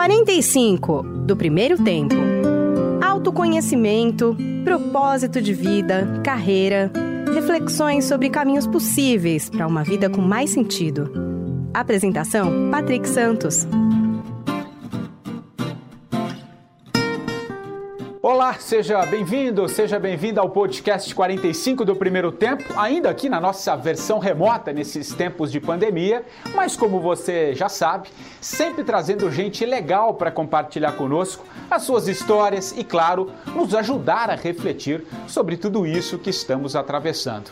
45 do primeiro tempo. Autoconhecimento, propósito de vida, carreira, reflexões sobre caminhos possíveis para uma vida com mais sentido. Apresentação: Patrick Santos. Olá, seja bem-vindo, seja bem-vinda ao podcast 45 do primeiro tempo, ainda aqui na nossa versão remota nesses tempos de pandemia, mas como você já sabe, sempre trazendo gente legal para compartilhar conosco as suas histórias e, claro, nos ajudar a refletir sobre tudo isso que estamos atravessando.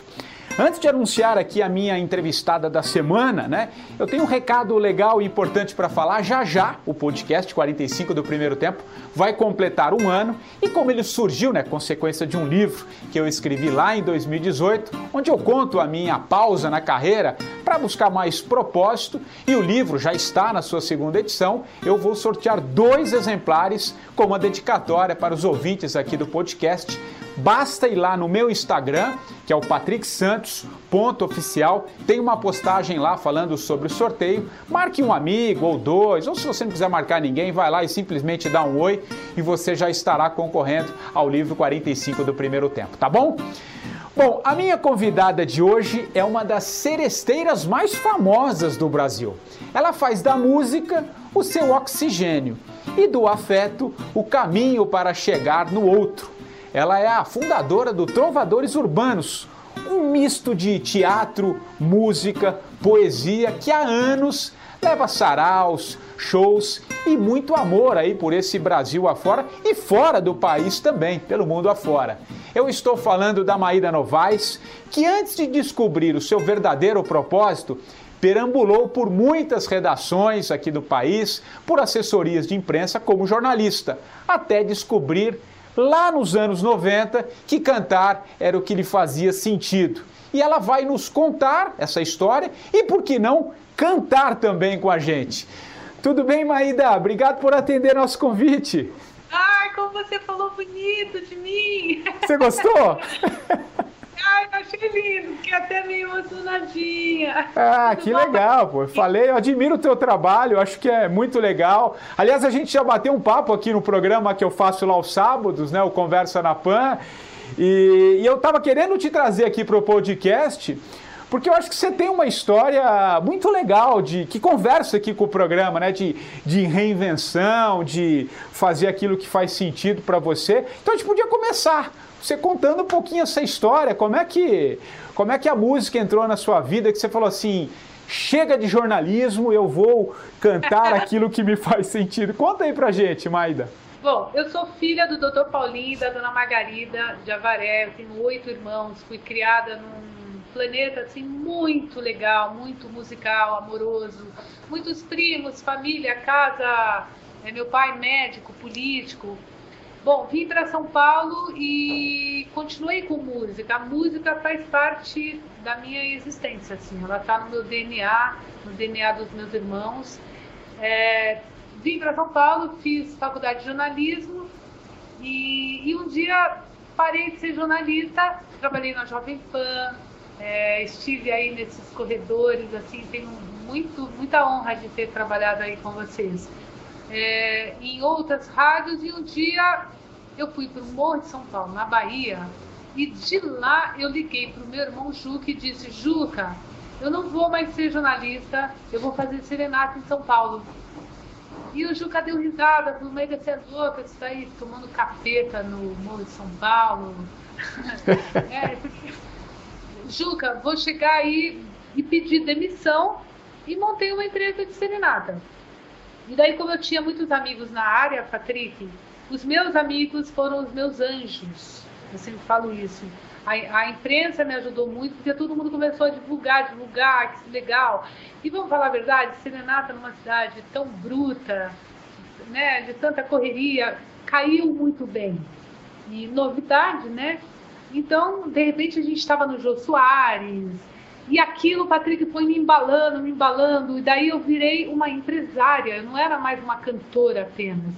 Antes de anunciar aqui a minha entrevistada da semana, né? Eu tenho um recado legal e importante para falar. Já já o podcast 45 do primeiro tempo vai completar um ano e como ele surgiu, né, consequência de um livro que eu escrevi lá em 2018, onde eu conto a minha pausa na carreira para buscar mais propósito e o livro já está na sua segunda edição. Eu vou sortear dois exemplares como uma dedicatória para os ouvintes aqui do podcast Basta ir lá no meu Instagram, que é o Patrick Santos, ponto oficial. Tem uma postagem lá falando sobre o sorteio. Marque um amigo ou dois, ou se você não quiser marcar ninguém, vai lá e simplesmente dá um oi e você já estará concorrendo ao livro 45 do primeiro tempo, tá bom? Bom, a minha convidada de hoje é uma das seresteiras mais famosas do Brasil. Ela faz da música o seu oxigênio e do afeto o caminho para chegar no outro. Ela é a fundadora do Trovadores Urbanos, um misto de teatro, música, poesia que há anos leva saraus, shows e muito amor aí por esse Brasil afora e fora do país também, pelo mundo afora. Eu estou falando da Maíra Novaes, que antes de descobrir o seu verdadeiro propósito, perambulou por muitas redações aqui do país, por assessorias de imprensa como jornalista, até descobrir lá nos anos 90 que cantar era o que lhe fazia sentido. E ela vai nos contar essa história e, por que não, cantar também com a gente. Tudo bem, Maída? Obrigado por atender nosso convite. Ai, como você falou bonito de mim! Você gostou? Lindo, fiquei até meio emocionadinha. Ah, que legal, pô. Eu falei, eu admiro o teu trabalho, acho que é muito legal. Aliás, a gente já bateu um papo aqui no programa que eu faço lá aos sábados, né? O Conversa na Pan. E, e eu tava querendo te trazer aqui pro podcast porque eu acho que você tem uma história muito legal de que conversa aqui com o programa, né? De, de reinvenção, de fazer aquilo que faz sentido para você. Então a gente podia começar você contando um pouquinho essa história, como é que como é que a música entrou na sua vida, que você falou assim, chega de jornalismo, eu vou cantar aquilo que me faz sentido. Conta aí pra gente, Maida. Bom, eu sou filha do Dr. Paulinho e da Dona Margarida de Avaré, eu tenho oito irmãos, fui criada num planeta assim muito legal, muito musical, amoroso, muitos primos, família, casa, é, meu pai médico, político. Bom, vim para São Paulo e continuei com música. A música faz parte da minha existência, assim, ela está no meu DNA, no DNA dos meus irmãos. É, vim para São Paulo, fiz faculdade de jornalismo e, e um dia parei de ser jornalista, trabalhei na Jovem Pan, é, estive aí nesses corredores, assim, tenho muito, muita honra de ter trabalhado aí com vocês. É, em outras rádios e um dia eu fui para o Morro de São Paulo, na Bahia, e de lá eu liguei para o meu irmão Juca e disse, Juca, eu não vou mais ser jornalista, eu vou fazer serenata em São Paulo. E o Juca deu risada, falou, mas você é louca, você está aí tomando capeta no Morro de São Paulo. é, Juca, vou chegar aí e pedir demissão e montei uma empresa de serenata. E daí, como eu tinha muitos amigos na área, Patrick, os meus amigos foram os meus anjos. Eu sempre falo isso. A, a, imprensa me ajudou muito, porque todo mundo começou a divulgar, divulgar, que legal. E vamos falar a verdade, Serenata numa cidade tão bruta, né, de tanta correria, caiu muito bem. E novidade, né? Então, de repente, a gente estava no Jô Soares, e aquilo Patrick foi me embalando, me embalando, e daí eu virei uma empresária, eu não era mais uma cantora apenas.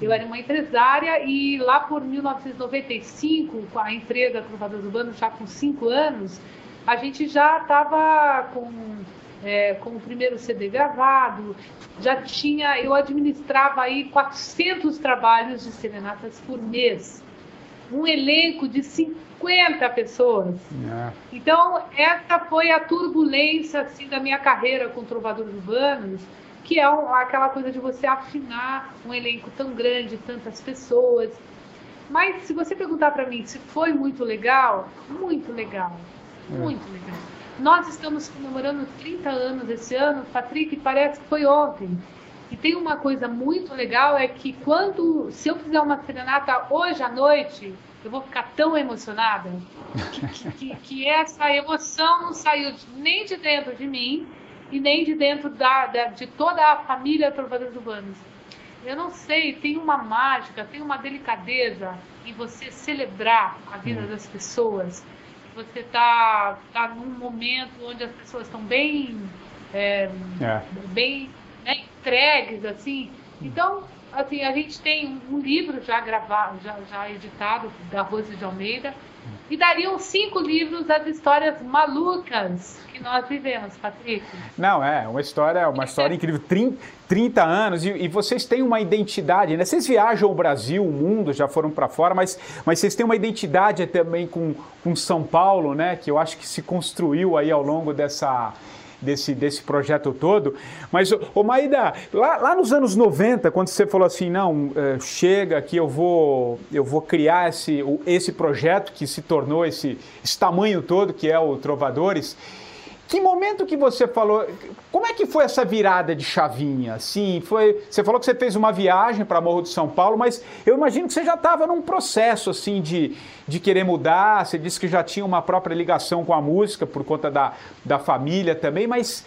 Eu era uma empresária e lá por 1995, com a empresa Trovadores Urbanos, já com cinco anos, a gente já estava com, é, com o primeiro CD gravado, já tinha, eu administrava aí 400 trabalhos de serenatas por mês. Um elenco de 50 pessoas. É. Então, essa foi a turbulência assim, da minha carreira com Trovadores Urbanos, que é aquela coisa de você afinar um elenco tão grande, tantas pessoas. Mas se você perguntar para mim se foi muito legal, muito legal, é. muito legal. Nós estamos comemorando 30 anos esse ano, Patrick, parece que foi ontem. E tem uma coisa muito legal é que quando, se eu fizer uma serenata hoje à noite, eu vou ficar tão emocionada que, que, que essa emoção não saiu nem de dentro de mim, e nem de dentro da, da, de toda a família Trovadores Urbanos. Eu não sei, tem uma mágica, tem uma delicadeza em você celebrar a vida hum. das pessoas. Você está tá num momento onde as pessoas estão bem, é, é. bem entregues, assim. Então, assim, a gente tem um livro já gravado, já, já editado da Rose de Almeida, e dariam cinco livros das histórias malucas que nós vivemos, Patrick. Não, é uma história, uma história incrível. 30, 30 anos, e, e, vocês têm uma identidade, né? Vocês viajam o Brasil, o mundo, já foram para fora, mas, mas vocês têm uma identidade também com, com São Paulo, né? Que eu acho que se construiu aí ao longo dessa desse, desse projeto todo. Mas, ô Maída, lá, lá nos anos 90, quando você falou assim, não, é, chega que eu vou, eu vou criar esse, esse projeto que se tornou esse, esse tamanho todo, que é o Trovadores, que momento que você falou? Como é que foi essa virada de chavinha? Sim, foi. Você falou que você fez uma viagem para Morro de São Paulo, mas eu imagino que você já estava num processo assim de, de querer mudar. Você disse que já tinha uma própria ligação com a música por conta da, da família também, mas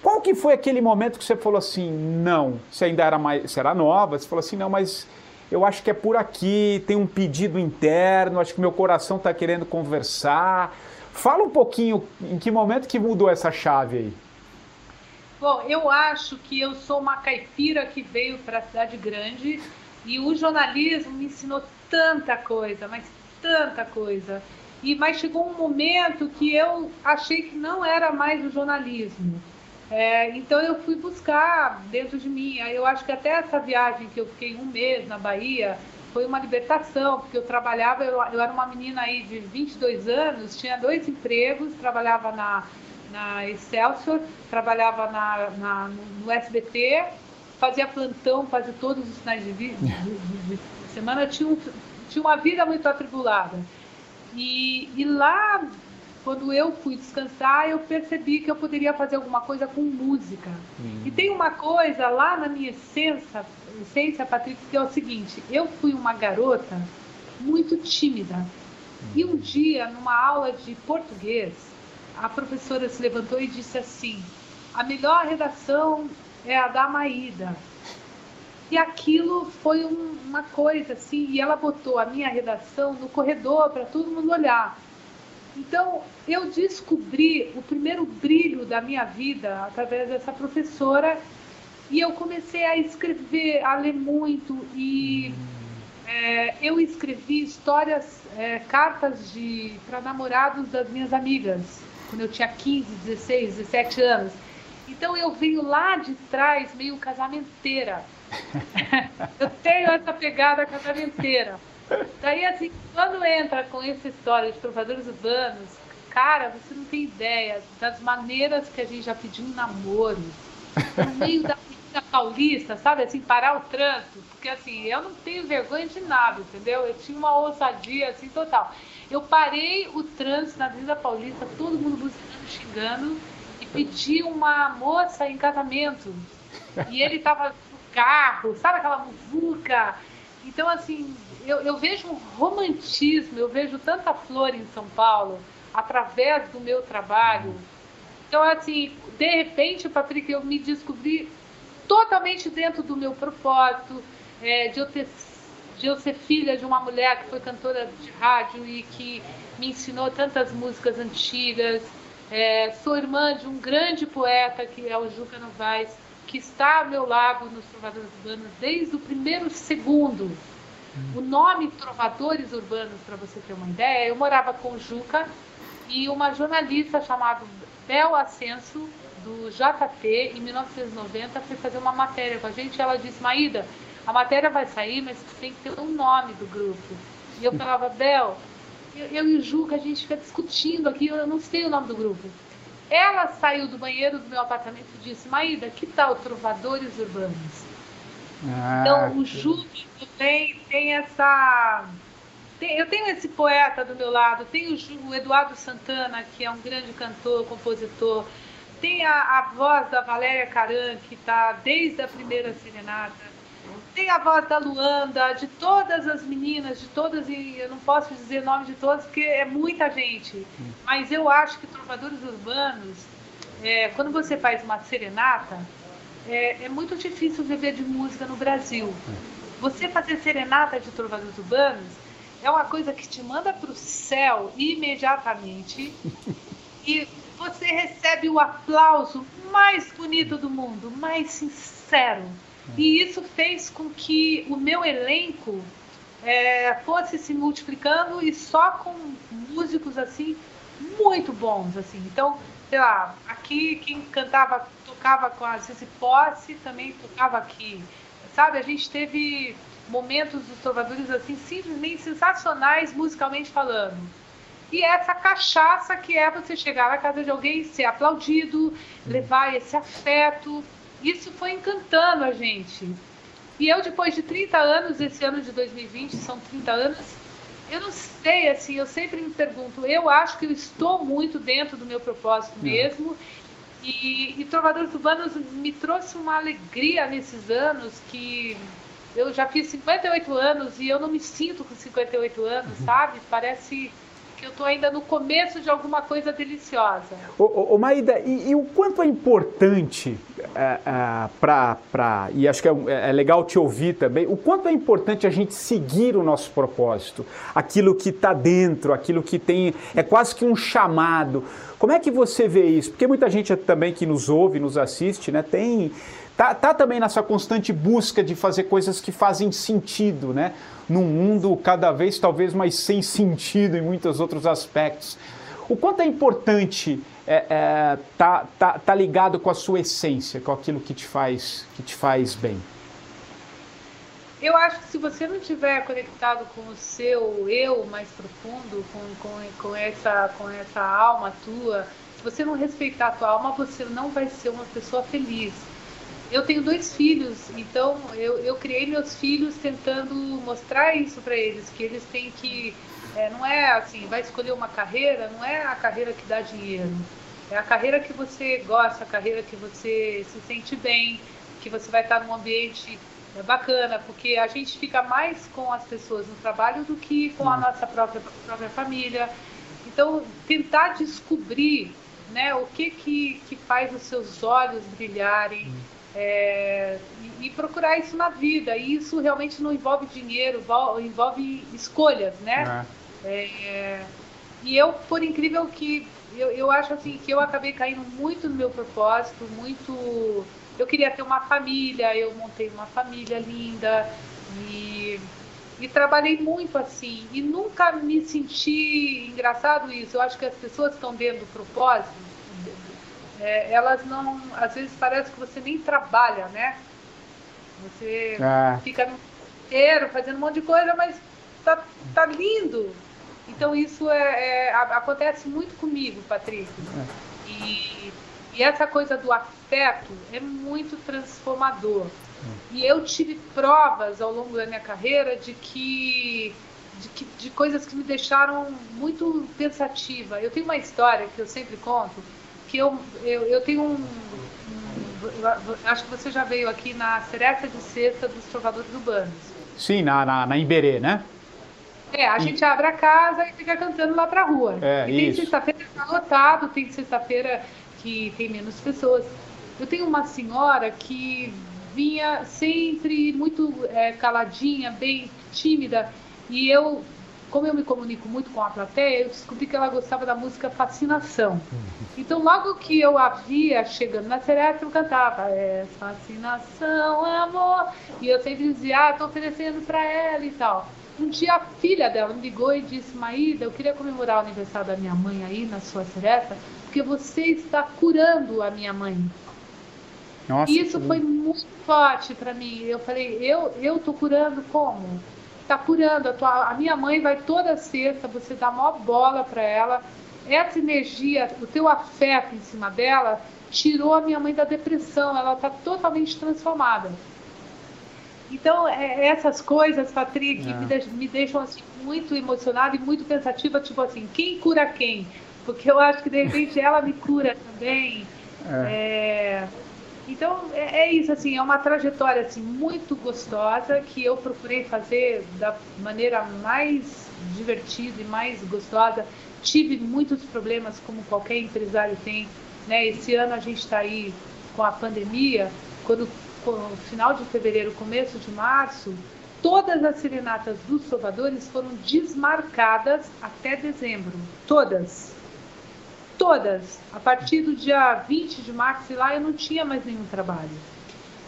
qual que foi aquele momento que você falou assim, não? Você ainda era mais, você era nova, você falou assim, não, mas eu acho que é por aqui, tem um pedido interno, acho que meu coração está querendo conversar. Fala um pouquinho em que momento que mudou essa chave aí. Bom, eu acho que eu sou uma caipira que veio para a cidade grande e o jornalismo me ensinou tanta coisa, mas tanta coisa. E mas chegou um momento que eu achei que não era mais o jornalismo. É, então eu fui buscar dentro de mim. Eu acho que até essa viagem que eu fiquei um mês na Bahia, foi uma libertação, porque eu trabalhava, eu, eu era uma menina aí de 22 anos, tinha dois empregos, trabalhava na, na Excelsior, trabalhava na, na, no SBT, fazia plantão quase todos os finais de, de, de, de semana, tinha, um, tinha uma vida muito atribulada. E, e lá, quando eu fui descansar, eu percebi que eu poderia fazer alguma coisa com música. Uhum. E tem uma coisa lá na minha essência, essência, Patrícia, que é o seguinte: eu fui uma garota muito tímida. E um dia, numa aula de português, a professora se levantou e disse assim: a melhor redação é a da Maída. E aquilo foi um, uma coisa assim, e ela botou a minha redação no corredor para todo mundo olhar. Então, eu descobri o primeiro brilho da minha vida através dessa professora e eu comecei a escrever, a ler muito e é, eu escrevi histórias, é, cartas de para namorados das minhas amigas, quando eu tinha 15, 16, 17 anos. Então eu venho lá de trás meio casamenteira. eu tenho essa pegada casamenteira. Daí assim, quando entra com essa história de trovadores urbanos, cara, você não tem ideia das maneiras que a gente já pediu um namoro. No meio da Paulista, sabe? Assim, parar o trânsito. Porque assim, eu não tenho vergonha de nada, entendeu? Eu tinha uma ousadia assim total. Eu parei o trânsito na Avenida Paulista, todo mundo buzinando, xingando, e pedi uma moça em casamento. E ele tava no carro, sabe aquela muvuca? Então, assim, eu, eu vejo um romantismo, eu vejo tanta flor em São Paulo através do meu trabalho. Então, assim, de repente, Patrick, eu me descobri totalmente dentro do meu propósito, é, de, eu ter, de eu ser filha de uma mulher que foi cantora de rádio e que me ensinou tantas músicas antigas. É, sou irmã de um grande poeta que é o Juca Novaes, que está ao meu lado nos Trovadores Urbanos desde o primeiro segundo. O nome Trovadores Urbanos, para você ter uma ideia, eu morava com o Juca e uma jornalista chamada Bel Ascenso, do JT, em 1990, foi fazer uma matéria com a gente. Ela disse: Maída, a matéria vai sair, mas tem que ter um nome do grupo. E eu falava: Bel, eu, eu e o Juca, a gente fica discutindo aqui, eu não sei o nome do grupo. Ela saiu do banheiro do meu apartamento e disse: Maída, que tal Trovadores Urbanos? Ah, então, o Juca tem, tem essa. Eu tenho esse poeta do meu lado, tem o, o Eduardo Santana, que é um grande cantor, compositor. Tem a, a voz da Valéria Caran, que está desde a primeira serenata tem a voz da Luanda, de todas as meninas, de todas, e eu não posso dizer o nome de todas, porque é muita gente. Mas eu acho que trovadores urbanos, é, quando você faz uma serenata, é, é, muito difícil viver de música no Brasil. Você fazer serenata de trovadores urbanos é uma coisa que te manda para o céu imediatamente e você recebe o aplauso mais bonito do mundo, mais sincero e isso fez com que o meu elenco é, fosse se multiplicando e só com músicos assim muito bons assim. Então, sei lá, aqui quem cantava, tocava com a Cici Posse também tocava aqui. Sabe, a gente teve momentos dos trovadores assim simplesmente sensacionais musicalmente falando. E essa cachaça que é você chegar na casa de alguém, ser aplaudido, levar esse afeto, isso foi encantando a gente. E eu, depois de 30 anos, esse ano de 2020, são 30 anos, eu não sei, assim, eu sempre me pergunto, eu acho que eu estou muito dentro do meu propósito é. mesmo. E, e Trovadores Urbanos me trouxe uma alegria nesses anos que eu já fiz 58 anos e eu não me sinto com 58 anos, uhum. sabe? Parece que eu estou ainda no começo de alguma coisa deliciosa. Ô, ô, ô Maída, e, e, o quanto é importante é, é, para, e acho que é, é, legal te ouvir também, o quanto é importante a gente seguir o nosso propósito, aquilo que está dentro, aquilo que tem, é quase que um chamado. Como é que você vê isso? Porque muita gente também que nos ouve, nos assiste, né, tem Tá, tá também nessa constante busca de fazer coisas que fazem sentido, né? Num mundo cada vez talvez mais sem sentido em muitos outros aspectos. O quanto é importante é, é, tá, tá, tá ligado com a sua essência, com aquilo que te faz, que te faz bem? Eu acho que se você não estiver conectado com o seu eu mais profundo, com, com, com, essa, com essa alma tua, se você não respeitar a tua alma, você não vai ser uma pessoa feliz eu tenho dois filhos, então eu, eu criei meus filhos tentando mostrar isso para eles, que eles têm que. É, não é assim, vai escolher uma carreira, não é a carreira que dá dinheiro. É a carreira que você gosta, a carreira que você se sente bem, que você vai estar num ambiente é, bacana, porque a gente fica mais com as pessoas no trabalho do que com a nossa própria, própria família. Então, tentar descobrir né, o que, que, que faz os seus olhos brilharem, é, e, e, procurar isso na vida. E isso realmente não envolve dinheiro, envolve escolhas, né? É. É, e eu, por incrível que eu, eu acho assim que eu acabei caindo muito no meu propósito, muito. Eu queria ter uma família, eu montei uma família linda e, e trabalhei muito assim. E nunca me senti engraçado isso. Eu acho que as pessoas estão dentro do propósito é, elas não. Às vezes parece que você nem trabalha, né? Você é. fica no inteiro fazendo um monte de coisa, mas tá, tá lindo. Então isso é, é acontece muito comigo, Patrick. É. E, e essa coisa do afeto é muito transformador. E eu tive provas ao longo da minha carreira de que de, que, de coisas que me deixaram muito pensativa. Eu tenho uma história que eu sempre conto que eu, eu, eu tenho um, um, Acho que você já veio aqui na Seresta de Sexta dos Trovadores Urbanos. Sim, na, na, na Iberê, né? É, a gente abre a casa e fica cantando lá pra rua. É, e tem sexta-feira que tá lotado, tem sexta-feira que tem menos pessoas. Eu tenho uma senhora que vinha sempre muito é, caladinha, bem tímida, e eu, como eu me comunico muito com a plateia, eu descobri que ela gostava da música Fascinação. Então, logo que eu a via chegando na seresta, eu cantava é, Fascinação, amor. E eu sempre dizia, ah, tô oferecendo pra ela e tal. Um dia a filha dela me ligou e disse, Maída, eu queria comemorar o aniversário da minha mãe aí na sua seresta, porque você está curando a minha mãe. Nossa, E isso que foi muito forte para mim. Eu falei, eu eu tô curando como? Tá curando. A, tua, a minha mãe vai toda sexta, você dá maior bola para ela. Essa energia, o teu afeto em cima dela, tirou a minha mãe da depressão. Ela tá totalmente transformada. Então, é- essas coisas, Patrick, É. me, deix- me deixam assim, muito emocionada e muito pensativa, tipo assim, quem cura quem? Porque eu acho que de repente ela me cura também. É, Então é, é isso assim, é uma trajetória assim muito gostosa que eu procurei fazer da maneira mais divertida e mais gostosa. Tive muitos problemas como qualquer empresário tem, né? Esse ano a gente está aí com a pandemia, quando no final de fevereiro, começo de março, todas as serenatas dos trovadores foram desmarcadas até dezembro, todas. Todas. A partir do dia 20 de março e lá eu não tinha mais nenhum trabalho.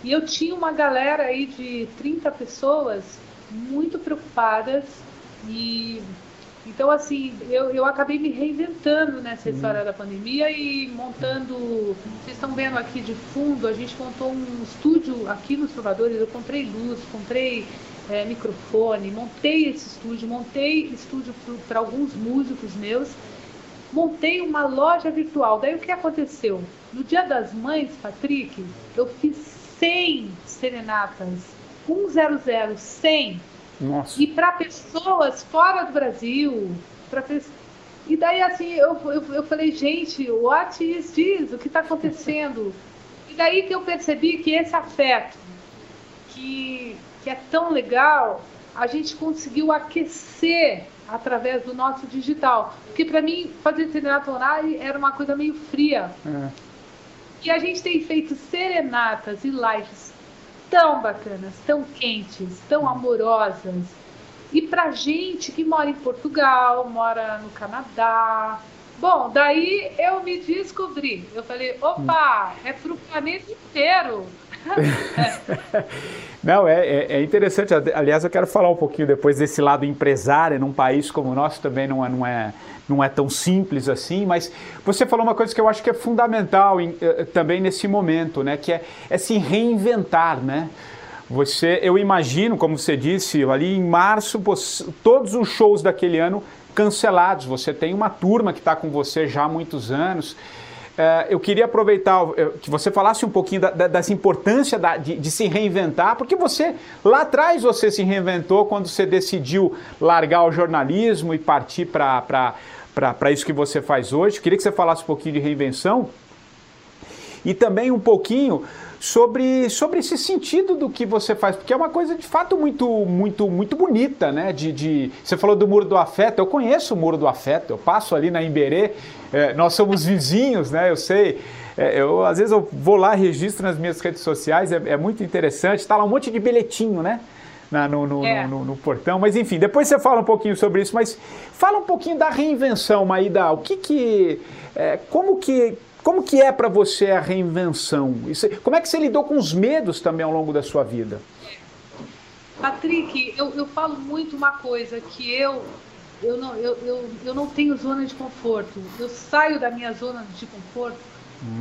E eu tinha uma galera aí de 30 pessoas muito preocupadas e então assim, eu, eu acabei me reinventando nessa história da pandemia e montando, vocês estão vendo aqui de fundo, a gente montou um estúdio aqui nos Trovadores, eu comprei luz, comprei eh, microfone, montei esse estúdio, montei estúdio para alguns músicos meus montei uma loja virtual. Daí o que aconteceu? No Dia das Mães, Patrick, eu fiz 100 serenatas. 100, 100. Nossa. E para pessoas fora do Brasil. Pe... E daí, assim, eu, eu, eu falei, gente, what is this? O que está acontecendo? E daí que eu percebi que esse afeto, que, que é tão legal, a gente conseguiu aquecer através do nosso digital. Porque para mim, fazer serenata online era uma coisa meio fria. É. E a gente tem feito serenatas e lives tão bacanas, tão quentes, tão amorosas. E pra gente que mora em Portugal, mora no Canadá. Bom, daí eu me descobri. Eu falei, opa, é pro planeta inteiro. Não, é, é, é interessante. Aliás, eu quero falar um pouquinho depois desse lado empresário num país como o nosso também não é, não é, não é tão simples assim. Mas você falou uma coisa que eu acho que é fundamental em, eh, também nesse momento, né? Que é, é se reinventar, né? Você, eu imagino, como você disse, ali em março, todos os shows daquele ano cancelados. Você tem uma turma que está com você já há muitos anos. Eh, eu queria aproveitar eh, que você falasse um pouquinho da, da, dessa importância da- de, de se reinventar, porque você, lá atrás, você se reinventou quando você decidiu largar o jornalismo e partir para isso que você faz hoje. Queria que você falasse um pouquinho de reinvenção e também um pouquinho sobre, sobre esse sentido do que você faz, porque é uma coisa de fato muito muito muito bonita, né? De, de- você falou do Muro do Afeto, eu conheço o Muro do Afeto, eu passo ali na Imberê, é, nós somos vizinhos, né? Eu sei. É, eu, às vezes eu vou lá, registro nas minhas redes sociais, é, é muito interessante, está lá um monte de bilhetinho, né? Na- no, no, É. no- no portão, mas enfim, depois você fala um pouquinho sobre isso, mas fala um pouquinho da reinvenção, Maída, o que que, é, como que, como que é para você a reinvenção? Isso- como é que você lidou com os medos também ao longo da sua vida? Patrick, eu, eu falo muito uma coisa, que eu, eu, não, eu, eu, eu não tenho zona de conforto. Eu saio da minha zona de conforto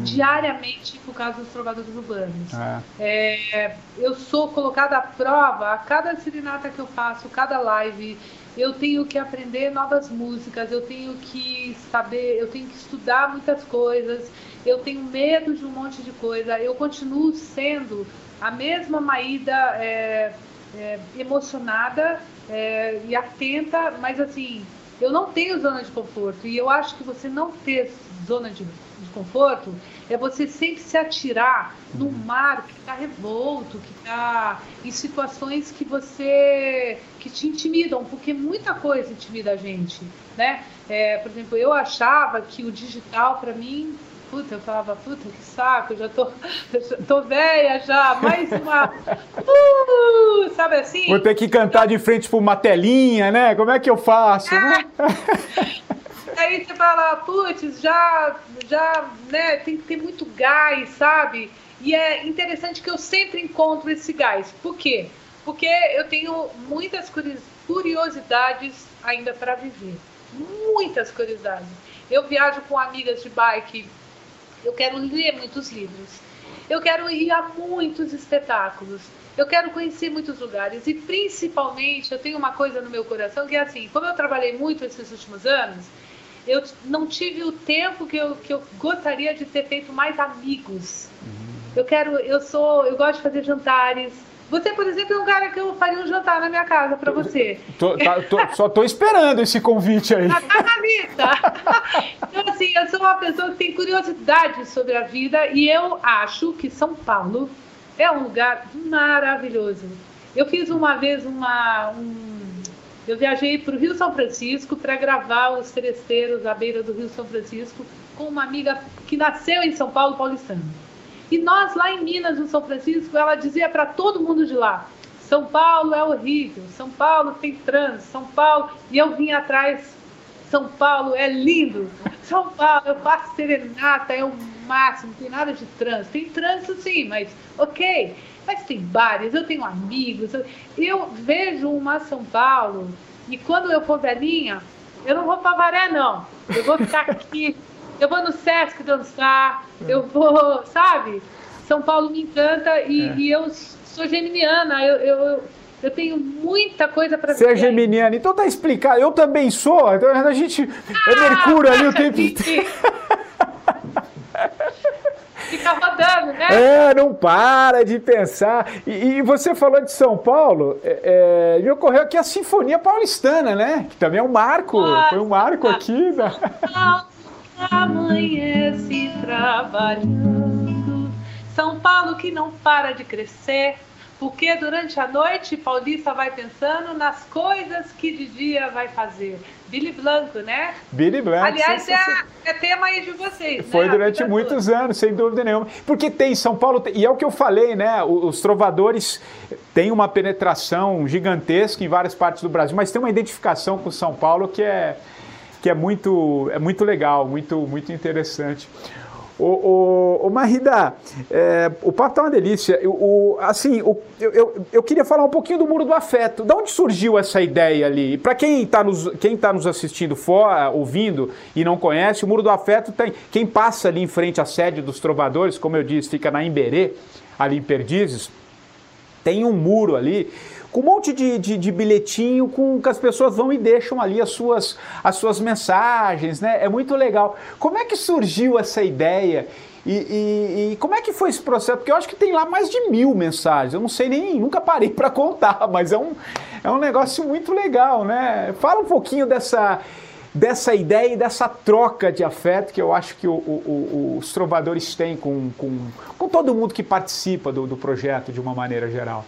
diariamente por causa dos trovadores urbanos. É, eu sou colocada à prova a cada serenata que eu faço, cada live. Eu tenho que aprender novas músicas, eu tenho que saber, eu tenho que estudar muitas coisas, eu tenho medo de um monte de coisa. Eu continuo sendo a mesma Maída é, é, emocionada é, e atenta, mas assim, eu não tenho zona de conforto. E eu acho que você não ter zona de de conforto é você sempre se atirar num mar que está revolto, que está em situações que você que te intimidam, porque muita coisa intimida a gente, né? É, por exemplo, eu achava que o digital para mim puta, eu falava, puta, que saco, já tô, tô velha já, mais uma. Uh, sabe assim? Vou ter que cantar de frente por uma telinha, né? Como é que eu faço? É. Aí você fala, putz, já, já, né, tem que ter muito gás, sabe? E é interessante que eu sempre encontro esse gás. Por quê? Porque eu tenho muitas curiosidades ainda para viver. Muitas curiosidades. Eu viajo com amigas de bike eu quero ler muitos livros. Eu quero ir a muitos espetáculos. Eu quero conhecer muitos lugares. E principalmente, eu tenho uma coisa no meu coração que é assim: como eu trabalhei muito esses últimos anos, eu não tive o tempo que eu, que eu gostaria de ter feito mais amigos. Uhum. Eu quero, eu sou, eu gosto de fazer jantares, você, por exemplo, é um cara que eu faria um jantar na minha casa para você. Tô, tá, tô, só estou esperando esse convite aí. Tá na vida. Então, assim, eu sou uma pessoa que tem curiosidade sobre a vida e eu acho que São Paulo é um lugar maravilhoso. Eu fiz uma vez uma. Um, eu viajei para o Rio São Francisco para gravar os Teresteiros à beira do Rio São Francisco com uma amiga que nasceu em São Paulo, paulistana. E nós lá em Minas, no São Francisco, ela dizia para todo mundo de lá: São Paulo é horrível, São Paulo tem trânsito, São Paulo. E eu vim atrás: São Paulo é lindo, São Paulo, eu faço serenata, é o máximo, não tem nada de trânsito. Tem trânsito sim, mas ok. Mas tem bares, eu tenho amigos. Eu, eu vejo uma São Paulo e quando eu for velhinha, eu não vou para Varé, não. Eu vou ficar aqui eu vou no Sesc dançar, eu vou, sabe? São Paulo me encanta e, é. e eu sou geminiana, eu, eu, eu tenho muita coisa para Você é geminiana, então tá explicado. Eu também sou, então a gente é ah, é Mercúrio ali o tempo. Fica rodando, né? É, não para de pensar. E, e você falou de São Paulo, é, é, me ocorreu aqui a Sinfonia Paulistana, né? Que também é um marco, Nossa, foi um marco aqui. Da... Não amanhece trabalhando. São Paulo que não para de crescer, porque durante a noite Paulista vai pensando nas coisas que de dia vai fazer. Billy Blanco, né? Billy Blanco. Aliás, é, é, tema aí de vocês. Foi né? durante muitos toda. anos, sem dúvida nenhuma. Porque tem São Paulo, e é o que eu falei, né? Os trovadores têm uma penetração gigantesca em várias partes do Brasil, mas tem uma identificação com São Paulo que é que é muito, é muito legal, muito, muito interessante. O, o, o Marida, é, o papo tá uma delícia. O, assim, o, eu, eu, eu, queria falar um pouquinho do Muro do Afeto. Da onde surgiu essa ideia ali? Para quem está nos, quem tá nos assistindo fora, ouvindo e não conhece, o Muro do Afeto tem. Quem passa ali em frente à sede dos trovadores, como eu disse, fica na Imberê, ali em Perdizes, tem um muro ali com um monte de, de, de, bilhetinho com que as pessoas vão e deixam ali as suas, as suas mensagens, né? É muito legal. Como é que surgiu essa ideia? E, e, e, como é que foi esse processo? Porque eu acho que tem lá mais de mil mensagens. Eu não sei nem, nunca parei para contar, mas é um, é um negócio muito legal, né? Fala um pouquinho dessa, dessa ideia e dessa troca de afeto que eu acho que o, o, o, os trovadores têm com, com, com todo mundo que participa do, do projeto de uma maneira geral.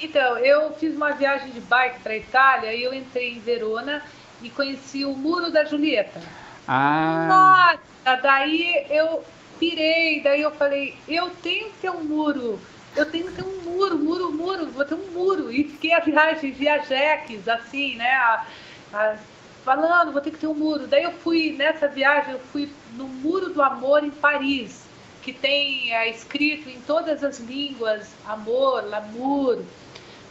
Então, eu fiz uma viagem de bike para Itália e eu entrei em Verona e conheci o Muro da Julieta. Ah. Nossa, daí eu pirei, daí eu falei, eu tenho que ter um muro, eu tenho que ter um muro, muro, muro, vou ter um muro. E fiquei a viagem via Jeques, assim, né? A, a, falando, vou ter que ter um muro. Daí eu fui, nessa viagem, eu fui no Muro do Amor em Paris, que tem é, escrito em todas as línguas, amor, l'amour,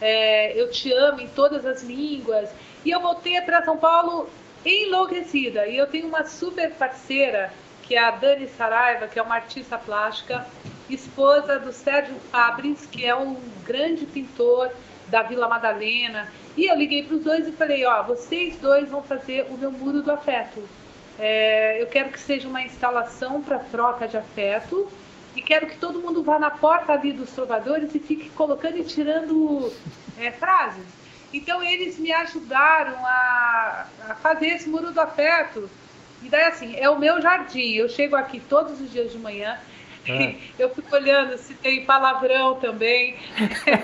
é, eu te amo em todas as línguas. E eu voltei para São Paulo enlouquecida. E eu tenho uma super parceira, que é a Dani Saraiva, que é uma artista plástica, esposa do Sérgio Fabris, que é um grande pintor da Vila Madalena. E eu liguei para os dois e falei: Ó, vocês dois vão fazer o meu muro do afeto. É, eu quero que seja uma instalação para troca de afeto e quero que todo mundo vá na porta ali dos trovadores e fique colocando e tirando é, frases. Então eles me ajudaram a, a, fazer esse muro do afeto. E daí, assim, é o meu jardim. Eu chego aqui todos os dias de manhã. É. Eu fico olhando se tem palavrão também.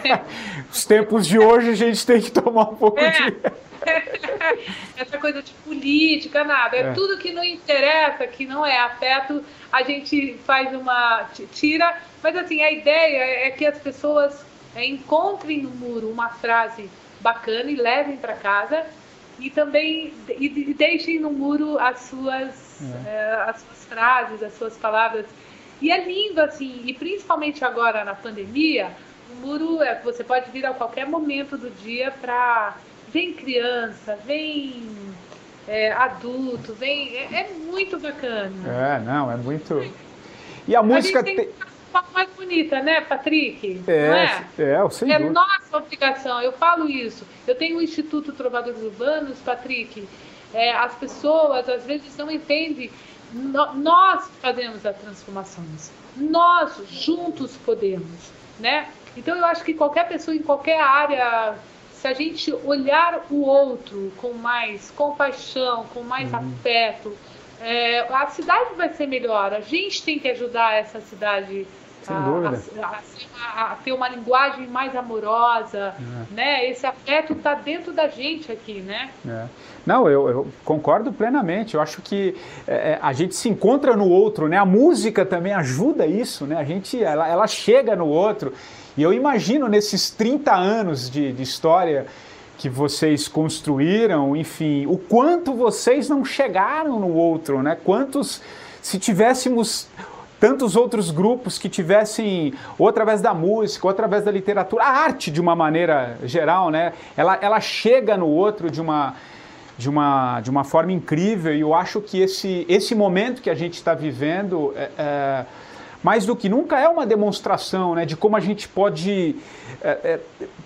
Os tempos de hoje a gente tem que tomar um pouco é. de. Essa coisa de política, nada. É, é, tudo que não interessa, que não é afeto, a gente faz uma. tira. Mas assim, a ideia é que as pessoas é, encontrem no muro uma frase bacana e levem para casa e também e deixem no muro as suas, é. É, as suas frases, as suas palavras. E é lindo, assim, e principalmente agora na pandemia, o muro é, você pode vir a qualquer momento do dia para. Vem criança, vem é, adulto, vem. É, é, muito bacana. É, não, é muito. E a música a tem mais bonita, né, Patrick? É, Não é, é, eu sei. É nossa obrigação, eu falo isso. Eu tenho o Instituto Trovadores Urbanos, Patrick. É, as pessoas às vezes não entendem. No, nós fazemos as transformações. Nós juntos podemos, né? Então eu acho que qualquer pessoa em qualquer área, se a gente olhar o outro com mais compaixão, com mais uhum. afeto, é, a cidade vai ser melhor. A gente tem que ajudar essa cidade sem dúvida. A, a, a, ter uma linguagem mais amorosa, é. né? Esse afeto está dentro da gente aqui, né? É. Não, eu, eu, concordo plenamente. Eu acho que é, é, a gente se encontra no outro, né? A música também ajuda isso, né? A gente, ela, ela chega no outro. E eu imagino nesses 30 anos de, de história que vocês construíram, enfim, o quanto vocês não chegaram no outro, né? Quantos, se tivéssemos tantos outros grupos que tivessem, ou através da música, ou através da literatura, a arte de uma maneira geral, né? Ela, ela chega no outro de uma, de uma, de uma forma incrível e eu acho que esse, esse momento que a gente está vivendo, é, é, mais do que nunca, é uma demonstração né, de como a gente pode é, é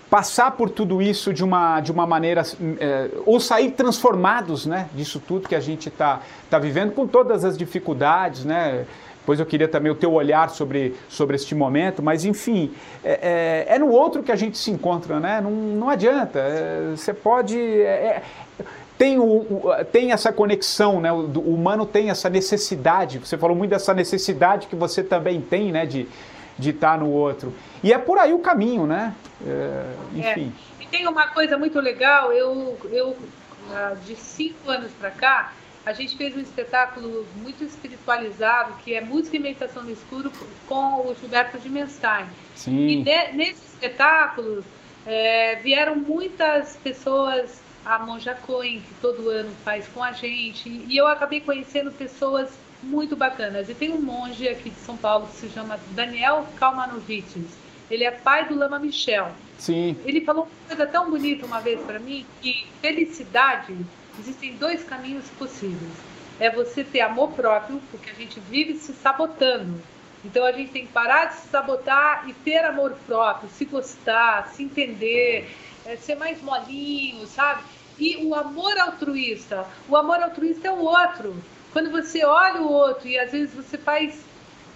passar por tudo isso de uma, de uma maneira, é, ou sair transformados né, disso tudo que a gente está tá vivendo, com todas as dificuldades, né? Depois eu queria também o teu olhar sobre, sobre este momento, mas enfim, é, é, é no outro que a gente se encontra, né? Não, não adianta. É, você pode. É, é, tem, o, tem essa conexão, né? O, o, humano tem essa necessidade. Você falou muito dessa necessidade que você também tem, né? De, de estar no outro. E é por aí o caminho, né? enfim. E tem uma coisa muito legal, eu, eu ah, de cinco anos para cá, a gente fez um espetáculo muito espiritualizado, que é Música e Meditação no Escuro, com o Gilberto de Menstein. Sim. E ne, nesse espetáculo é, vieram muitas pessoas, a Monja Coen, que todo ano faz com a gente, e eu acabei conhecendo pessoas muito bacanas. E tem um monge aqui de São Paulo que se chama Daniel Kalmanovics. Ele é pai do Lama Michel. Sim. Ele falou uma coisa tão bonita uma vez para mim, que felicidade existem dois caminhos possíveis. É você ter amor próprio, porque a gente vive se sabotando. Então a gente tem que parar de se sabotar e ter amor próprio, se gostar, se entender, é, ser mais molinho, sabe? E o amor altruísta. O amor altruísta é o outro. Quando você olha o outro e às vezes você faz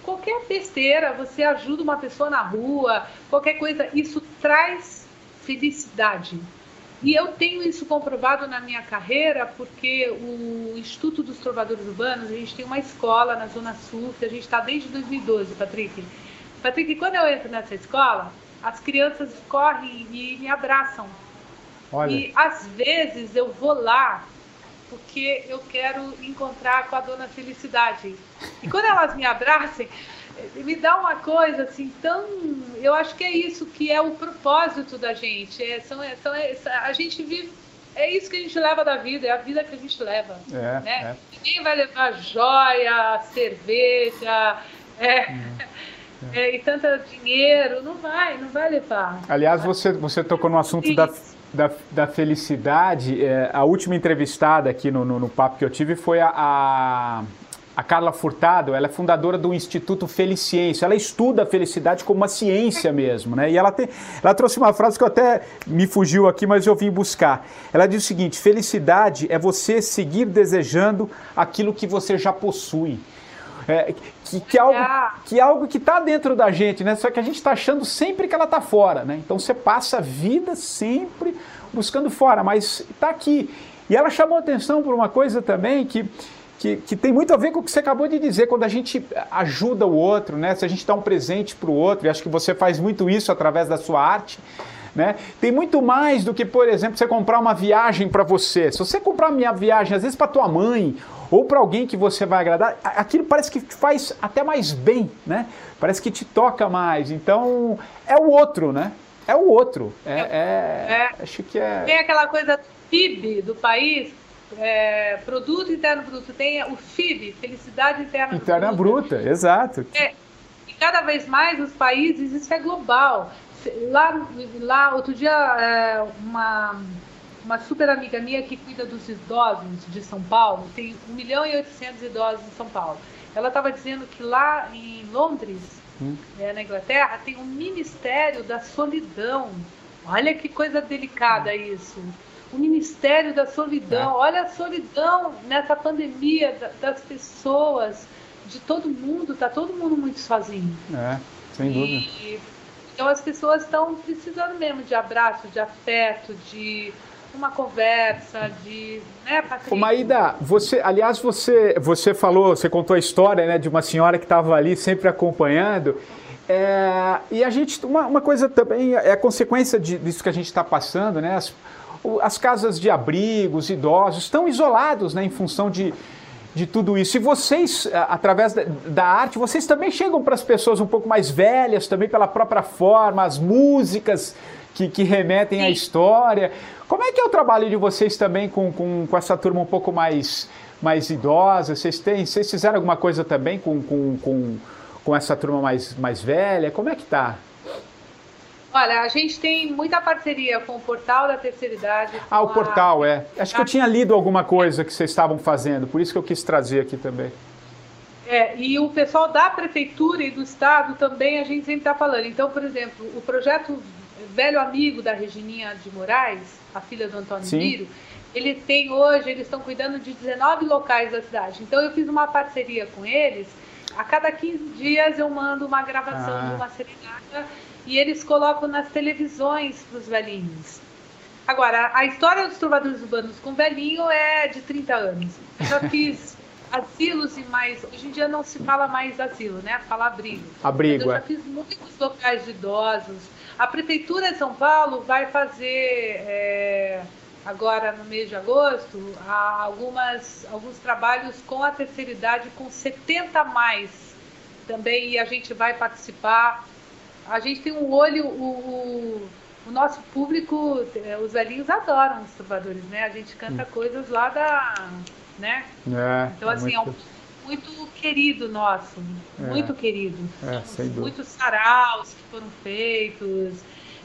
qualquer besteira, você ajuda uma pessoa na rua, qualquer coisa, isso traz felicidade. E eu tenho isso comprovado na minha carreira, porque o Instituto dos Trovadores Urbanos, a gente tem uma escola na Zona Sul, que a gente está desde 2012, Patrick. Patrick, quando eu entro nessa escola, as crianças correm e me abraçam. Olha. E às vezes eu vou lá porque eu quero encontrar com a dona Felicidade. E quando elas me abracem, me dá uma coisa assim tão. Eu acho que é isso que é o propósito da gente. É, são, é, são, é, a gente vive. É isso que a gente leva da vida, é a vida que a gente leva. É, né? É. Ninguém vai levar joia, cerveja, é, é, e tanto dinheiro. Não vai, não vai levar. Aliás, você, você tocou no assunto da, da, da, felicidade. A última entrevistada aqui no, no, no, papo que eu tive foi a, a a Carla Furtado, ela é fundadora do Instituto Feliciência. Ela estuda a felicidade como uma ciência mesmo, né? E ela, tem, ela trouxe uma frase que eu até me fugiu aqui, mas eu vim buscar. Ela diz o seguinte: felicidade é você seguir desejando aquilo que você já possui. É, que, que, é algo, que é algo que está dentro da gente, né? Só que a gente está achando sempre que ela está fora, né? Então você passa a vida sempre buscando fora, mas está aqui. E ela chamou atenção por uma coisa também que que, que tem muito a ver com o que você acabou de dizer, quando a gente ajuda o outro, né? Se a gente dá um presente para o outro, e acho que você faz muito isso através da sua arte. Né? Tem muito mais do que, por exemplo, você comprar uma viagem para você. Se você comprar uma minha viagem, às vezes para tua mãe ou para alguém que você vai agradar, aquilo parece que te faz até mais bem, né? Parece que te toca mais. Então, é o outro, né? É o outro. É, é, é acho que é. Tem aquela coisa PIB do país, é, produto interno bruto, tem o FIB, felicidade interna, interna bruta. bruta exato. É, e cada vez mais os países, isso é global. Lá, lá outro dia, é, uma, uma super amiga minha que cuida dos idosos de São Paulo, tem 1 milhão e 800 idosos em São Paulo. Ela estava dizendo que lá em Londres, hum. é, na Inglaterra, tem um Ministério da Solidão. Olha que coisa delicada isso o Ministério da Solidão. É. Olha a solidão nessa pandemia das pessoas, de todo mundo, tá todo mundo muito sozinho. É, sem dúvida. E, então as pessoas estão precisando mesmo de abraço, de afeto, de uma conversa, de, né, Ô Maída, você, aliás, você, você falou, você contou a história, né, de uma senhora que estava ali sempre acompanhando. É, e a gente, uma, uma coisa também é a consequência de, disso que a gente está passando, né? As, as casas de abrigos, idosos, estão isolados né, em função de, de tudo isso. E vocês, através da, arte, vocês também chegam para as pessoas um pouco mais velhas, também pela própria forma, as músicas que, que remetem Sim. à história. Como é que é o trabalho de vocês também com, com, com essa turma um pouco mais, mais idosa? Vocês, têm, vocês fizeram alguma coisa também com, com, com, com essa turma mais, mais velha? Como é que está? Olha, a gente tem muita parceria com o Portal da Terceira Idade. Ah, o Portal, a... é. Acho que eu tinha lido alguma coisa que vocês estavam fazendo, por isso que eu quis trazer aqui também. É, e o pessoal da Prefeitura e do Estado também a gente sempre está falando. Então, por exemplo, o projeto Velho Amigo da Regininha de Moraes, a filha do Antônio Sim. Miro, ele tem hoje, eles estão cuidando de 19 locais da cidade. Então, eu fiz uma parceria com eles. A cada 15 dias eu mando uma gravação ah. de uma serenata e eles colocam nas televisões para os velhinhos. Agora, a história dos trovadores urbanos com velhinho é de 30 anos. Eu já fiz asilos e mais. Hoje em dia não se fala mais asilo, né? Fala abrigo. Abrigo. eu já é. fiz muitos locais de idosos. A Prefeitura de São Paulo vai fazer, é, agora no mês de agosto, algumas, alguns trabalhos com a terceira idade, com 70 mais também, e a gente vai participar a gente tem um olho, o, o, o nosso público, é, os velhinhos adoram os trovadores, né? A gente canta hum. coisas lá da. né? É, então, assim, é, muito... é um muito querido nosso, é. muito querido. É, sem dúvida. Muitos saraus que foram feitos.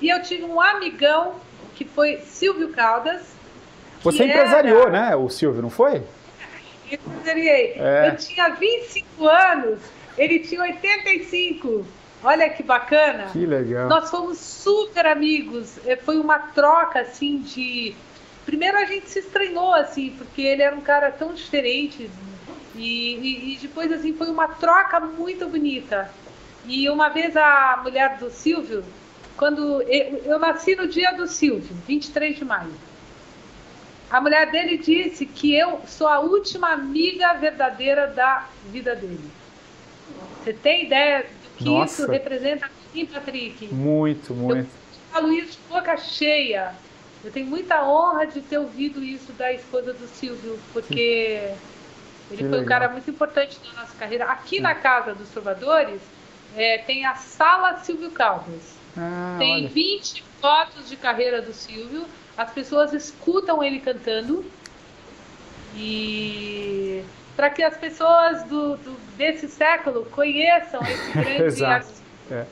E eu tive um amigão que foi Silvio Caldas. Você empresariou, era... né, o Silvio, não foi? Eu empresariei. É. Eu tinha 25 anos, ele tinha 85. Olha que bacana. Que legal. Nós fomos super amigos. É, foi uma troca assim de. Primeiro a gente se estranhou assim, porque ele era um cara tão diferente. E, e, e depois assim foi uma troca muito bonita. E uma vez a mulher do Silvio, quando eu, eu nasci no dia do Silvio, 23 de maio. A mulher dele disse que eu sou a última amiga verdadeira da vida dele. Você tem ideia que Nossa. isso representa mim, Patrick. Muito, muito. Eu falo isso de boca cheia. Eu tenho muita honra de ter ouvido isso da esposa do Silvio, porque ele foi legal. um cara muito importante na nossa carreira. Aqui Sim. na Casa dos Trovadores é, tem a Sala Silvio Caldas. Ah, tem olha. 20 fotos de carreira do Silvio. As pessoas escutam ele cantando. E para que as pessoas do, do, desse século conheçam esse grande Exato. É.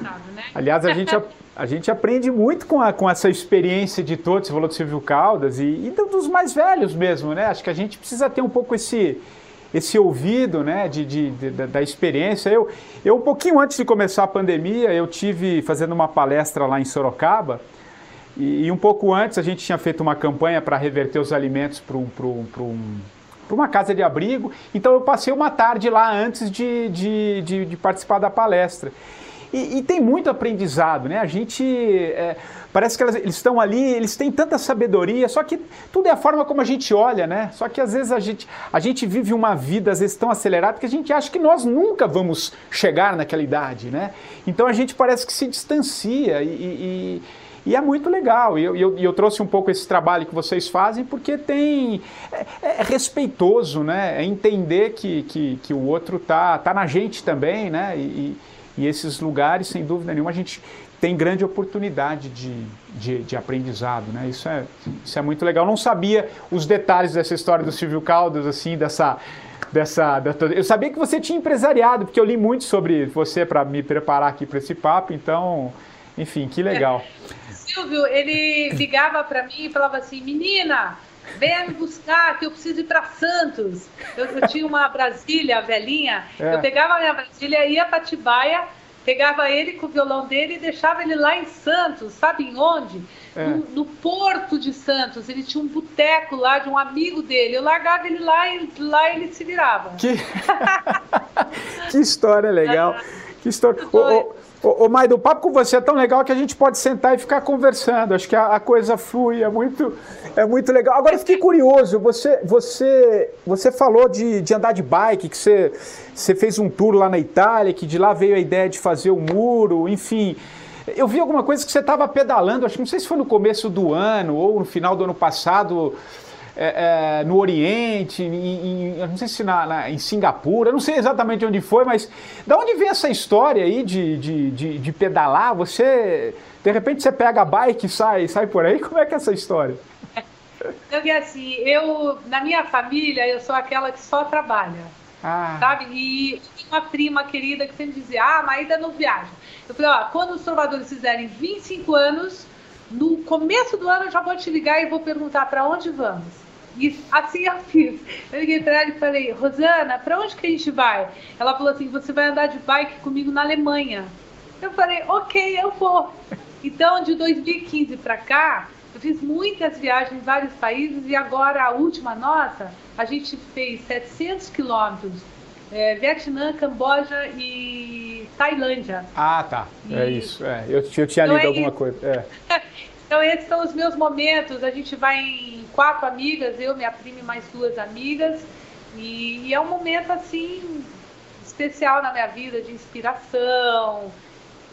Né? Aliás, a gente, a, a, gente aprende muito com, a, com essa experiência de todos, você falou do Silvio Caldas, e, e dos mais velhos mesmo, né? Acho que a gente precisa ter um pouco esse, esse ouvido né, de, de, de, da experiência. Eu, eu, um pouquinho antes de começar a pandemia, eu tive fazendo uma palestra lá em Sorocaba, e, e um pouco antes a gente tinha feito uma campanha para reverter os alimentos para um, um para uma casa de abrigo. Então eu passei uma tarde lá antes de, de, de, de, participar da palestra. e, e tem muito aprendizado, né? A gente é, parece que elas, eles estão ali, eles têm tanta sabedoria, só que tudo é a forma como a gente olha, né? Só que às vezes a gente, a gente vive uma vida às vezes tão acelerada que a gente acha que nós nunca vamos chegar naquela idade, né? Então a gente parece que se distancia e, e e é muito legal. E eu, eu, eu, trouxe um pouco esse trabalho que vocês fazem porque tem. É, é respeitoso, né? É entender que, que, que o outro tá, tá na gente também, né? E, e esses lugares, sem dúvida nenhuma, a gente tem grande oportunidade de, de, de, aprendizado, né? Isso é, isso é muito legal. Não sabia os detalhes dessa história do Silvio Caldas, assim, dessa, dessa, dessa... Eu sabia que você tinha empresariado, porque eu li muito sobre você para me preparar aqui para esse papo, então, enfim, que legal. Silvio, ele ligava para mim e falava assim, menina, venha me buscar que eu preciso ir para Santos. Eu, eu, tinha uma Brasília velhinha, é. eu pegava a minha Brasília, ia para Tibaia, pegava ele com o violão dele e deixava ele lá em Santos, sabe em onde? É. No, no, Porto de Santos, ele tinha um boteco lá de um amigo dele. Eu largava ele lá e lá ele se virava. Que, que história legal. Que história. Ô, Ô, ô Maido, o papo com você é tão legal que a gente pode sentar e ficar conversando. Acho que a, a, coisa flui, é muito, é muito legal. Agora eu fiquei curioso, você, você, você falou de, de andar de bike, que você, você fez um tour lá na Itália, que de lá veio a ideia de fazer o muro, enfim. Eu vi alguma coisa que você estava pedalando, acho que não sei se foi no começo do ano ou no final do ano passado é, é, no Oriente, em, em, não sei se na, na, em Singapura, não sei exatamente onde foi, mas da onde vem essa história aí de, de, de, de, pedalar? Você, de repente, você pega a bike e sai, sai por aí? Como é que é essa história? Então, é assim, eu, na minha família, eu sou aquela que só trabalha. Ah. Sabe? E uma prima querida que sempre dizia, ah, mas ainda não viaja. Eu falei, ó, quando os trovadores fizerem 25 anos, no começo do ano eu já vou te ligar e vou perguntar para onde vamos. E assim eu fiz. Eu liguei para ela e falei, Rosana, para onde que a gente vai? Ela falou assim, você vai andar de bike comigo na Alemanha. Eu falei, ok, eu vou. Então, de 2015 para cá, eu fiz muitas viagens em vários países e agora a última nossa, a gente fez 700 quilômetros. É, Vietnã, Camboja e Tailândia. Ah, tá. É e... É isso. É. Eu, eu tinha então lido é alguma isso. coisa. É. então, esses são os meus momentos. A gente vai em quatro amigas, eu, minha prima e mais duas amigas. E, e, é um momento assim especial na minha vida de inspiração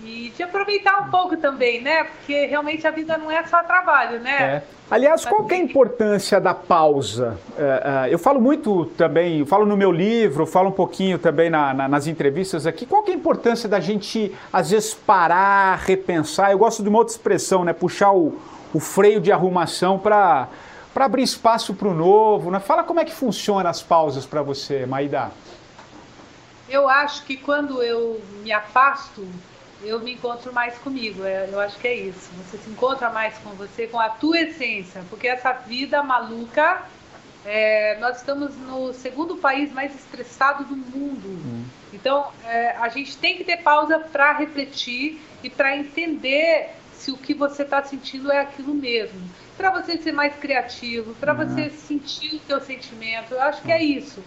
e de aproveitar um pouco também, né? Porque realmente a vida não é só trabalho, né? É. Aliás, qual é a importância da pausa? É, é, eu falo muito também, eu falo no meu livro, falo um pouquinho também na, na, nas entrevistas aqui. Qual é a importância da gente, às vezes, parar, repensar? Eu gosto de uma outra expressão, né? Puxar o, o freio de arrumação para para abrir espaço para o novo. Né? Fala como é que funciona as pausas para você, Maida. Eu acho que quando eu me afasto, eu me encontro mais comigo. É, eu acho que é isso. Você se encontra mais com você, com a tua essência, porque essa vida maluca. É, nós estamos no segundo país mais estressado do mundo. Hum. Então, é, a gente tem que ter pausa para refletir e para entender se o que você está sentindo é aquilo mesmo para você ser mais criativo, para uhum. você sentir o seu sentimento. Eu acho que é isso,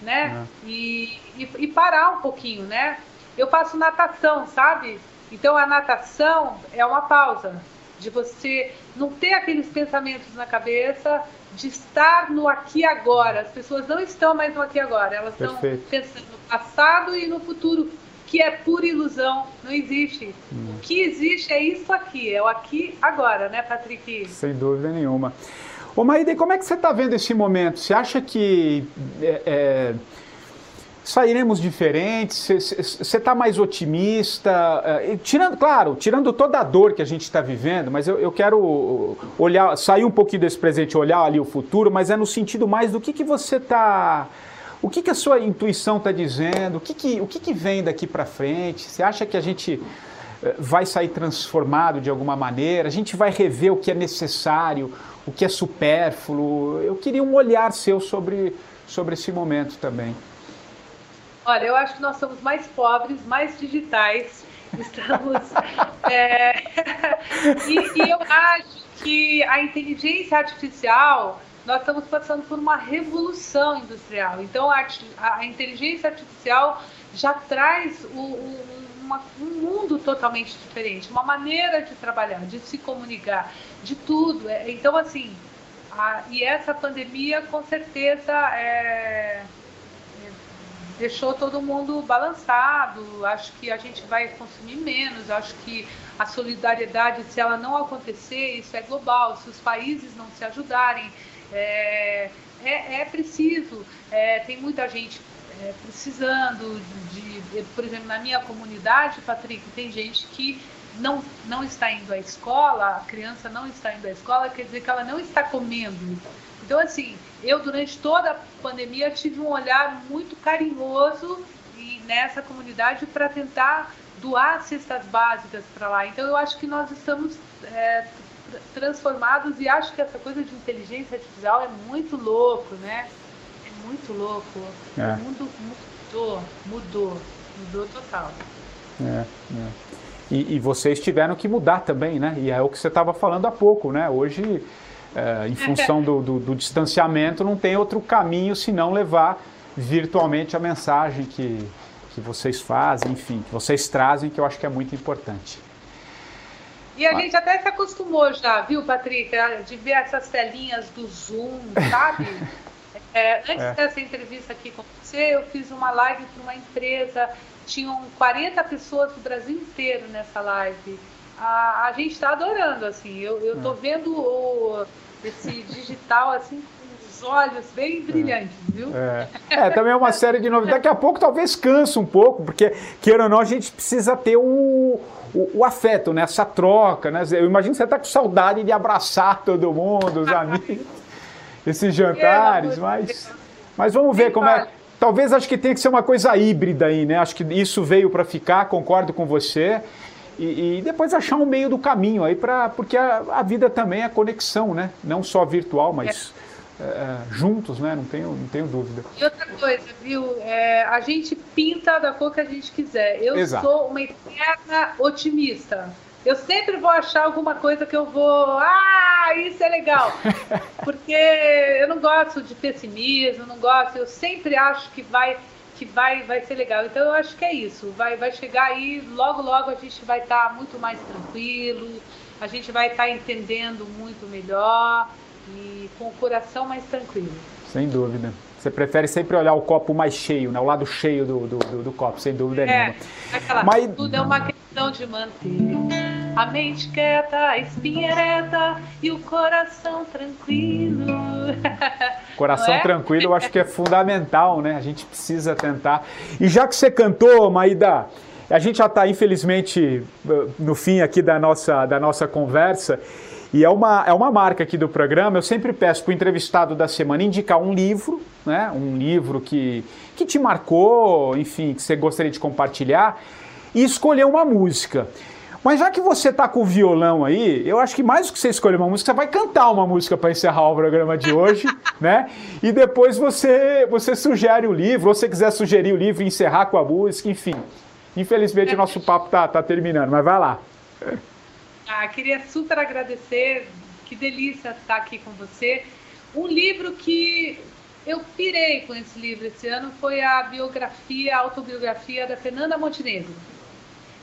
né? Uhum. E, e, e, parar um pouquinho, né? Eu faço natação, sabe? Então a natação é uma pausa de você não ter aqueles pensamentos na cabeça, de estar no aqui e agora. As pessoas não estão mais no aqui e agora, elas Perfeito. estão pensando no passado e no futuro que é pura ilusão, não existe. Hum. O que existe é isso aqui, é o aqui agora, né, Patrick? Sem dúvida nenhuma. Ô Maíde, como é que você está vendo esse momento? Você acha que é, é, sairemos diferentes? Você está mais otimista? É, tirando, claro, tirando toda a dor que a gente está vivendo, mas eu, eu, quero olhar, sair um pouquinho desse presente, olhar ali o futuro, mas é no sentido mais do que, que você está o que, que a sua intuição está dizendo? O, que, que, o que, que vem daqui para frente? Você acha que a gente eh, vai sair transformado de alguma maneira? A gente vai rever o que é necessário, o que é supérfluo? Eu queria um olhar seu sobre, sobre esse momento também. Olha, eu acho que nós somos mais pobres, mais digitais. Estamos. é... e, e eu acho que a inteligência artificial nós estamos passando por uma revolução industrial. Então, a, a inteligência artificial já traz o, o, uma, um mundo totalmente diferente, uma maneira de trabalhar, de se comunicar, de tudo. É, então, assim, a, e essa pandemia, com certeza, é, deixou todo mundo balançado. Acho que a gente vai consumir menos. Acho que a solidariedade, se ela não acontecer, isso é global. Se os países não se ajudarem, é, é, é preciso. É, tem muita gente é, precisando de, de, por exemplo, na minha comunidade, Patrick, tem gente que não, não está indo à escola, a criança não está indo à escola, quer dizer que ela não está comendo. Então, assim, eu durante toda a pandemia tive um olhar muito carinhoso nessa comunidade para tentar doar cestas básicas para lá. Então, eu acho que nós estamos é, transformados e acho que essa coisa de inteligência artificial é muito louco, né? É muito louco. É. O mundo mudou, mudou, mudou total. É, é. E, e vocês tiveram que mudar também, né? E é o que você estava falando há pouco, né? Hoje é, em função do, do, do, distanciamento, não tem outro caminho senão levar virtualmente a mensagem que, que vocês fazem, enfim, que vocês trazem, que eu acho que é muito importante. E a gente até se acostumou já, viu, Patrick, de ver essas telinhas do Zoom, sabe? É, antes é. dessa entrevista aqui com você, eu fiz uma live para uma empresa, tinham 40 pessoas do Brasil inteiro nessa live. A, a gente está adorando, assim, eu, tô é. vendo o, esse digital assim com os olhos bem brilhantes, viu? É. é, também é uma série de novidades. Daqui a pouco talvez canse um pouco, porque, queira ou não, a gente precisa ter o, o, o afeto, né? essa troca. Né? Eu imagino que você está com saudade de abraçar todo mundo, os amigos, esses jantares, mas, mas vamos ver como é. Talvez acho que tenha que ser uma coisa híbrida aí, né? Acho que isso veio para ficar, concordo com você. E, e, depois achar um meio do caminho aí para porque a, a, vida também é conexão, né? Não só virtual, mas é. É, juntos, né? Não tenho, não tenho dúvida. E outra coisa, viu? É, a gente pinta da cor que a gente quiser. Eu Exato. sou uma eterna otimista. Eu sempre vou achar alguma coisa que eu vou. Ah, isso é legal! Porque eu não gosto de pessimismo, não gosto. Eu sempre acho que vai que vai, vai ser legal. Então eu acho que é isso. Vai, vai chegar aí, logo, logo a gente vai estar tá muito mais tranquilo, a gente vai estar tá entendendo muito melhor e com o coração mais tranquilo. Sem dúvida. Você prefere sempre olhar o copo mais cheio, né? o lado cheio do, do, do, do copo, sem dúvida é, nenhuma. Aquela, Mas... Tudo é uma questão de manter a mente quieta, a espinha ereta e o coração tranquilo. Coração é? tranquilo, eu acho que é fundamental, né? A gente precisa tentar. E já que você cantou, Maída, a gente já está, infelizmente, no fim aqui da nossa, da nossa conversa. E é uma, é uma marca aqui do programa. Eu sempre peço para o entrevistado da semana indicar um livro, né? Um livro que, que te marcou, enfim, que você gostaria de compartilhar, e escolher uma música. Mas já que você está com o violão aí, eu acho que mais do que você escolher uma música, você vai cantar uma música para encerrar o programa de hoje, né? E depois você, você sugere o livro, ou se quiser sugerir o livro e encerrar com a música, enfim. Infelizmente o nosso papo tá, tá terminando, mas vai lá. Ah, queria super agradecer, que delícia estar aqui com você. Um livro que eu pirei com esse livro esse ano foi a biografia, a autobiografia da Fernanda Montenegro.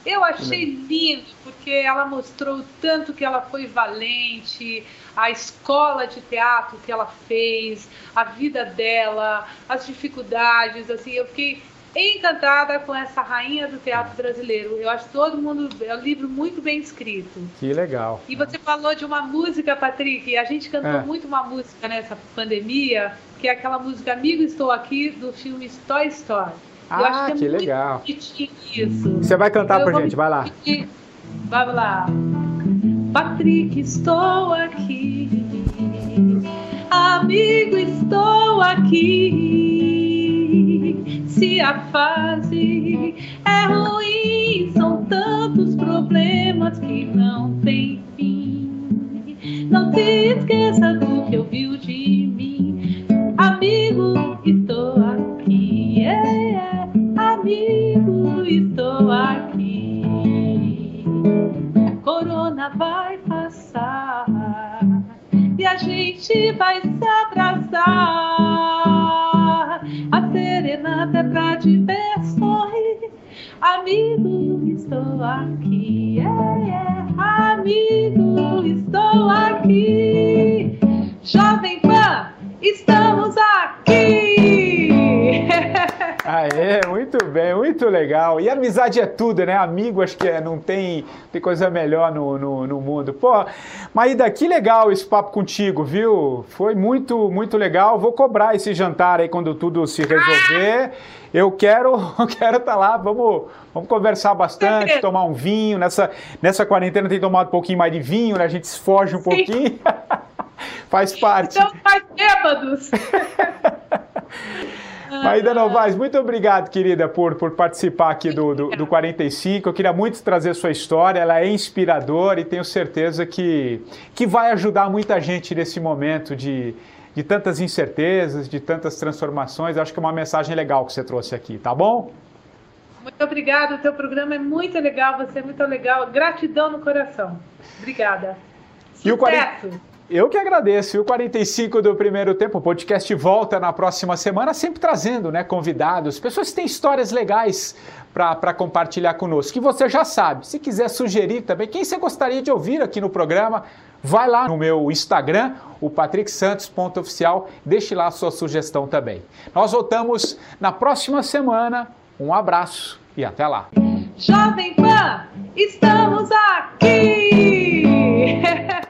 Eu achei lindo, porque ela mostrou tanto que ela foi valente, a escola de teatro que ela fez, a vida dela, as dificuldades, assim, eu fiquei encantada com essa rainha do teatro brasileiro. Eu acho todo mundo é um livro muito bem escrito. Que legal. E você falou de uma música, Patrick. A gente cantou é. muito uma música nessa pandemia, que é aquela música Amigo Estou Aqui do filme Toy Story. Ah, eu acho que, é que legal. Isso. Você vai cantar então, pra gente, vai lá. Vamos lá. Patrick, estou aqui. Amigo, estou aqui. Se a fase é ruim, são tantos problemas que não tem fim. Não se esqueça do que ouviu de mim. Amigo, estou aqui. Yeah amigo, estou aqui. Corona vai passar e a gente vai se abraçar. A serenata é pra te ver sorrir, amigo, estou aqui. É, é, amigo, estou aqui. Jovem Pan, estamos aqui! Aê, muito bem, muito legal. E amizade é tudo, né? Amigo, acho que é, não tem, tem coisa melhor no, no, no, mundo. Pô, Maída, que legal esse papo contigo, viu? Foi muito, muito legal. Vou cobrar esse jantar aí quando tudo se resolver. Eu quero eu quero estar tá lá, vamos, vamos conversar bastante, tomar um vinho. Nessa, nessa quarentena tem tomado um pouquinho mais de vinho, né? A gente se foge um Sim. pouquinho. faz parte. Então faz bêbados. Maída Novaes, muito obrigado, querida, por, por participar aqui do, do, do 45. Eu queria muito trazer sua história, ela é inspiradora e tenho certeza que, que vai ajudar muita gente nesse momento de, de tantas incertezas, de tantas transformações. Acho que é uma mensagem legal que você trouxe aqui, tá bom? Muito obrigada, o teu programa é muito legal, você é muito legal. Gratidão no coração. Obrigada. E o 40... Eu que agradeço. E o 45 do primeiro tempo, o podcast volta na próxima semana, sempre trazendo né, convidados, pessoas que têm histórias legais para compartilhar conosco. Que você já sabe. Se quiser sugerir também, quem você gostaria de ouvir aqui no programa, vai lá no meu Instagram, o patricksantos.oficial, deixe lá a sua sugestão também. Nós voltamos na próxima semana. Um abraço e até lá. Jovem Pan, estamos aqui!